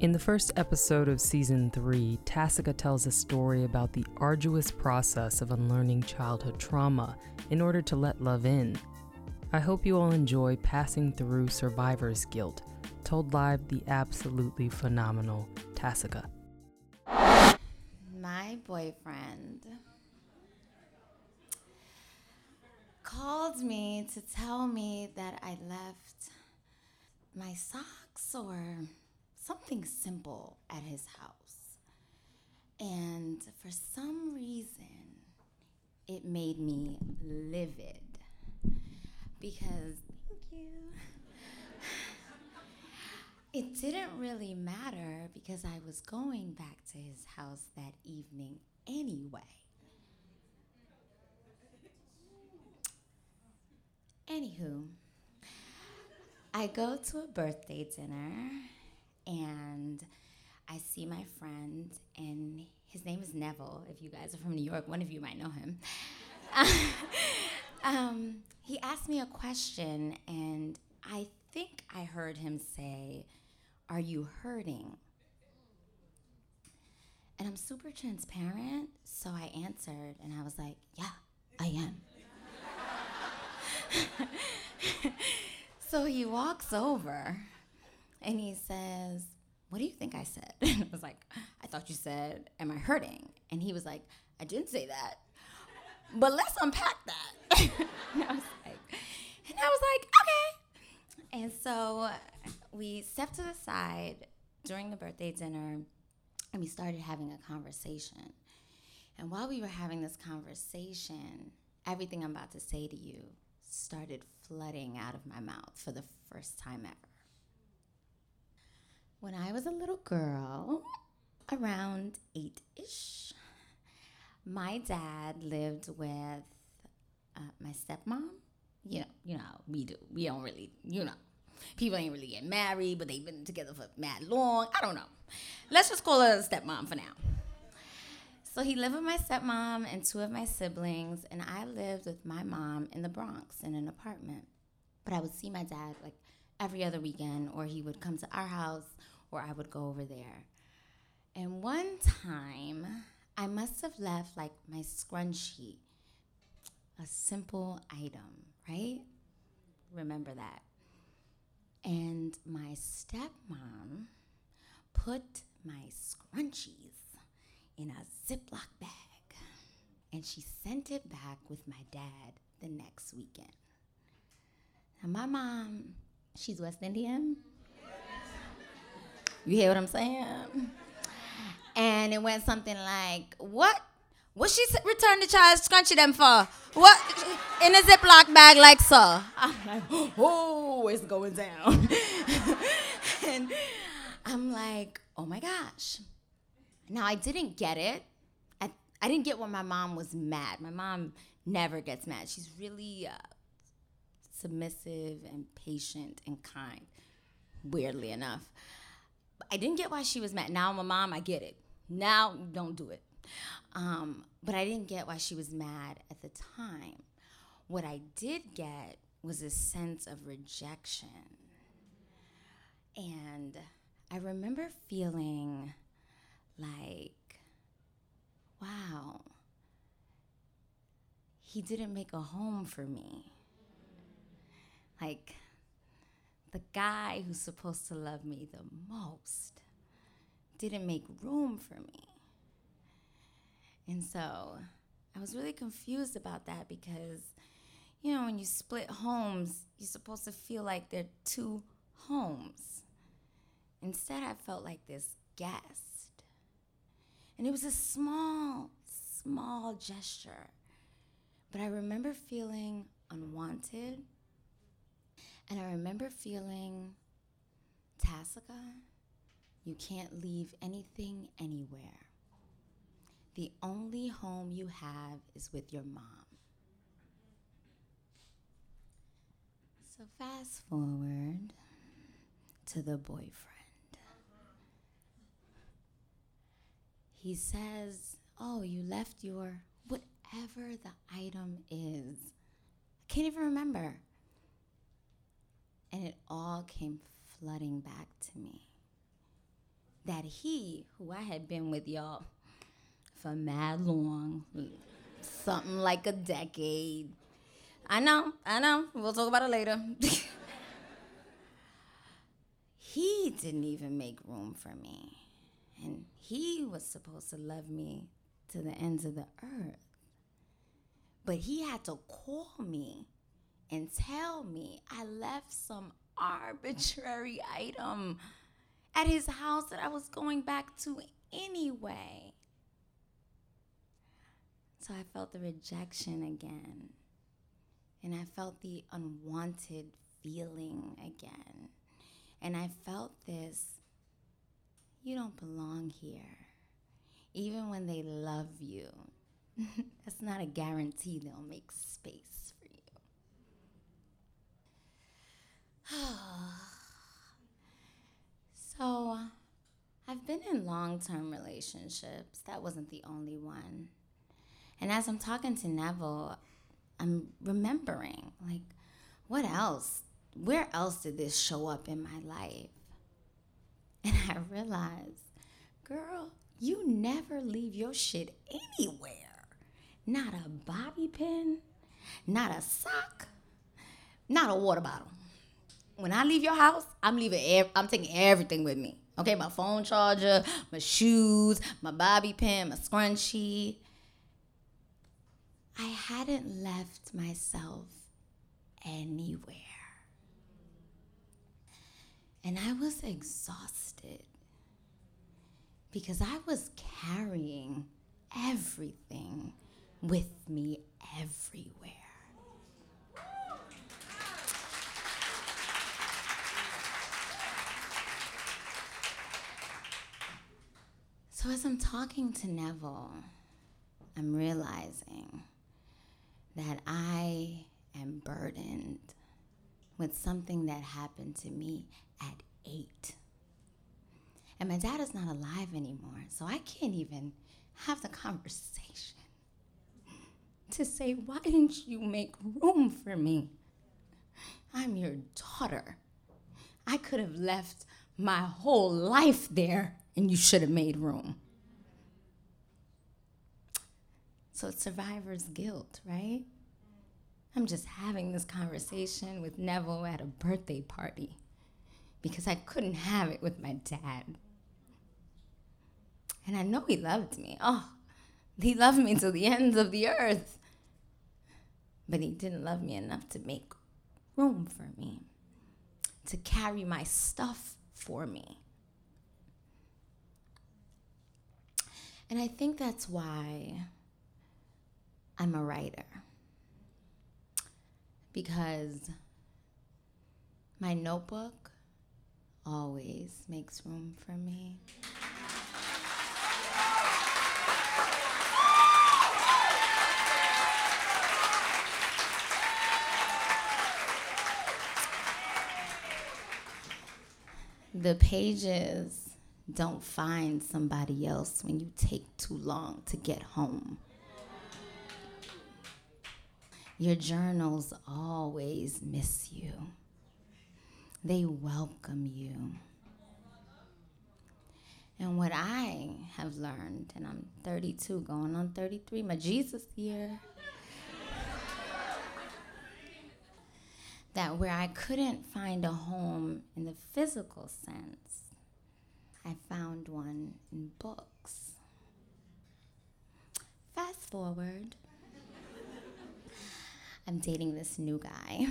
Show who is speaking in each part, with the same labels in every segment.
Speaker 1: In the first episode of season three, Tassika tells a story about the arduous process of unlearning childhood trauma in order to let love in. I hope you all enjoy Passing Through Survivor's Guilt, told live the absolutely phenomenal Tassika.
Speaker 2: My boyfriend called me to tell me that I left my socks or something simple at his house. And for some reason, it made me livid because, thank you. It didn't really matter because I was going back to his house that evening anyway. Anywho, I go to a birthday dinner and I see my friend, and his name is Neville. If you guys are from New York, one of you might know him. um, he asked me a question, and I think I heard him say, Are you hurting? And I'm super transparent, so I answered, and I was like, Yeah, I am. so he walks over and he says, What do you think I said? And I was like, I thought you said, Am I hurting? And he was like, I didn't say that. But let's unpack that. and I was like, and I was like, okay. And so we stepped to the side during the birthday dinner and we started having a conversation. And while we were having this conversation, everything I'm about to say to you started flooding out of my mouth for the first time ever. When I was a little girl, around eight ish, my dad lived with uh, my stepmom. You know, you know we do. We don't really, you know, people ain't really getting married, but they've been together for mad long. I don't know. Let's just call her a stepmom for now. So he lived with my stepmom and two of my siblings, and I lived with my mom in the Bronx in an apartment. But I would see my dad like every other weekend, or he would come to our house, or I would go over there. And one time, I must have left like my scrunchie, a simple item, right? Remember that. And my stepmom put my scrunchies in a Ziploc bag and she sent it back with my dad the next weekend. Now, my mom, she's West Indian. You hear what I'm saying? And it went something like, "What? What she returned the child scrunchie them for? What? In a Ziploc bag like so?" I'm like, "Oh, it's going down." and I'm like, "Oh my gosh!" Now I didn't get it. I I didn't get when my mom was mad. My mom never gets mad. She's really uh, submissive and patient and kind. Weirdly enough. I didn't get why she was mad. Now I'm a mom, I get it. Now don't do it. Um, but I didn't get why she was mad at the time. What I did get was a sense of rejection. And I remember feeling like, wow, he didn't make a home for me. Like, the guy who's supposed to love me the most didn't make room for me. And so I was really confused about that because, you know, when you split homes, you're supposed to feel like they're two homes. Instead, I felt like this guest. And it was a small, small gesture. But I remember feeling unwanted and I remember feeling, Tassika, you can't leave anything anywhere. The only home you have is with your mom. So fast forward to the boyfriend. He says, Oh, you left your whatever the item is. I can't even remember. And it all came flooding back to me. that he, who I had been with y'all for mad long, something like a decade. I know, I know. We'll talk about it later. he didn't even make room for me. And he was supposed to love me to the ends of the earth. But he had to call me and tell me I left some arbitrary item at his house that I was going back to anyway. So I felt the rejection again. And I felt the unwanted feeling again. And I felt this you don't belong here. Even when they love you, that's not a guarantee they'll make space for you. so, uh, I've been in long term relationships. That wasn't the only one. And as I'm talking to Neville, I'm remembering, like, what else? Where else did this show up in my life? And I realized, girl, you never leave your shit anywhere. Not a bobby pin, not a sock, not a water bottle. When I leave your house, I'm leaving. I'm taking everything with me. Okay, my phone charger, my shoes, my bobby pin, my scrunchie. I hadn't left myself anywhere. And I was exhausted because I was carrying everything with me everywhere. So, as I'm talking to Neville, I'm realizing that I am burdened with something that happened to me at eight. And my dad is not alive anymore, so I can't even have the conversation to say, Why didn't you make room for me? I'm your daughter. I could have left my whole life there and you should have made room. So it's survivor's guilt, right? I'm just having this conversation with Neville at a birthday party because I couldn't have it with my dad. And I know he loved me. Oh, he loved me to the ends of the earth. But he didn't love me enough to make room for me, to carry my stuff for me. And I think that's why I'm a writer. Because my notebook always makes room for me. The pages don't find somebody else when you take too long to get home. Your journals always miss you. They welcome you. And what I have learned, and I'm 32, going on 33, my Jesus year, that where I couldn't find a home in the physical sense, I found one in books. Fast forward, I'm dating this new guy.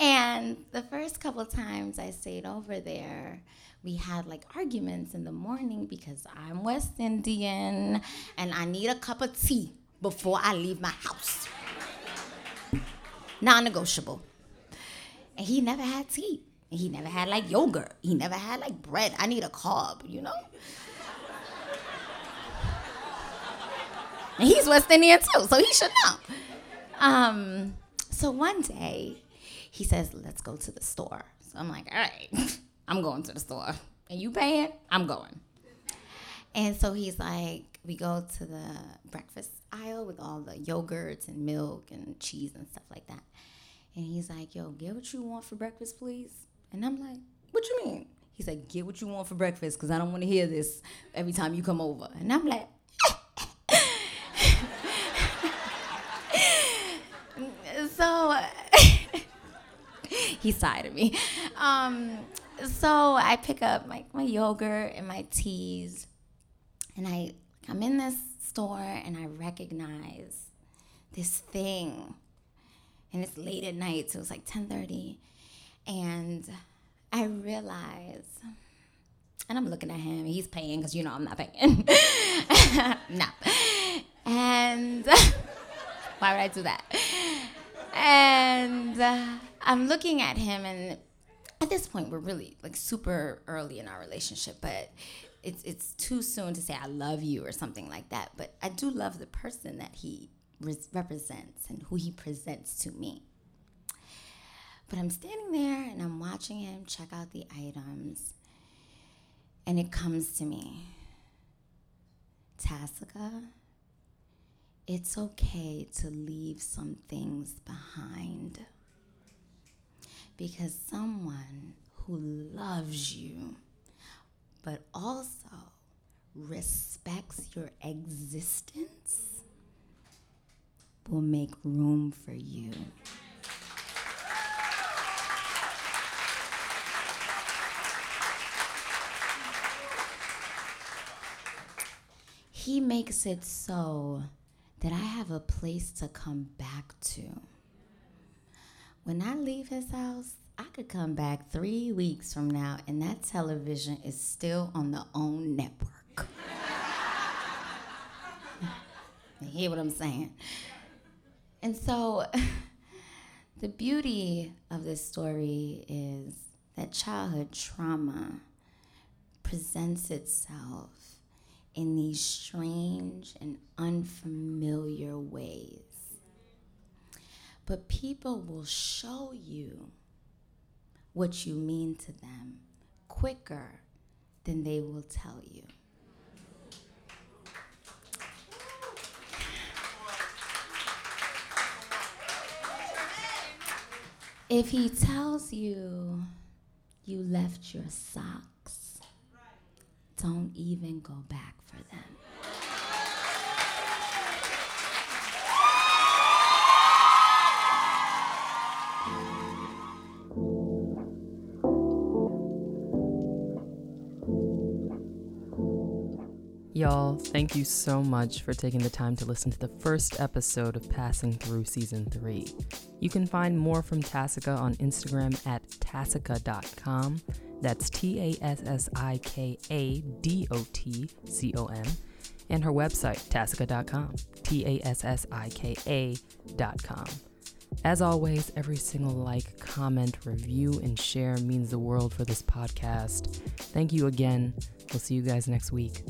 Speaker 2: and the first couple times I stayed over there, we had like arguments in the morning because I'm West Indian and I need a cup of tea before I leave my house. Non negotiable. And he never had tea. He never had like yogurt. He never had like bread. I need a carb, you know? And he's West Indian too, so he should know. Um, so one day, he says, let's go to the store. So I'm like, all right, I'm going to the store. And you paying? I'm going. And so he's like, we go to the breakfast aisle with all the yogurts and milk and cheese and stuff like that. And he's like, yo, get what you want for breakfast, please. And I'm like, what you mean? He's like, get what you want for breakfast because I don't want to hear this every time you come over. And I'm like, so he sighed at me. Um, so I pick up my, my yogurt and my teas, and I I'm in this store and I recognize this thing, and it's late at night, so it's like 10:30, and I realize, and I'm looking at him, he's paying because you know I'm not paying, no, and why would I do that? And uh, I'm looking at him, and at this point, we're really like super early in our relationship, but it's it's too soon to say I love you or something like that. But I do love the person that he represents and who he presents to me. But I'm standing there and I'm watching him check out the items, and it comes to me, Tassika. It's okay to leave some things behind because someone who loves you but also respects your existence will make room for you. He makes it so that I have a place to come back to. When I leave his house, I could come back three weeks from now and that television is still on the OWN network. you hear what I'm saying? And so, the beauty of this story is that childhood trauma presents itself in these strange and unfamiliar ways. But people will show you what you mean to them quicker than they will tell you. If he tells you you left your socks, don't even go back for them.
Speaker 1: Y'all, thank you so much for taking the time to listen to the first episode of Passing Through Season 3. You can find more from Tassika on Instagram at tassika.com. That's T A S S I K A D O T C O M. And her website, tassika.com. T A S S I K A.com. As always, every single like, comment, review, and share means the world for this podcast. Thank you again. We'll see you guys next week.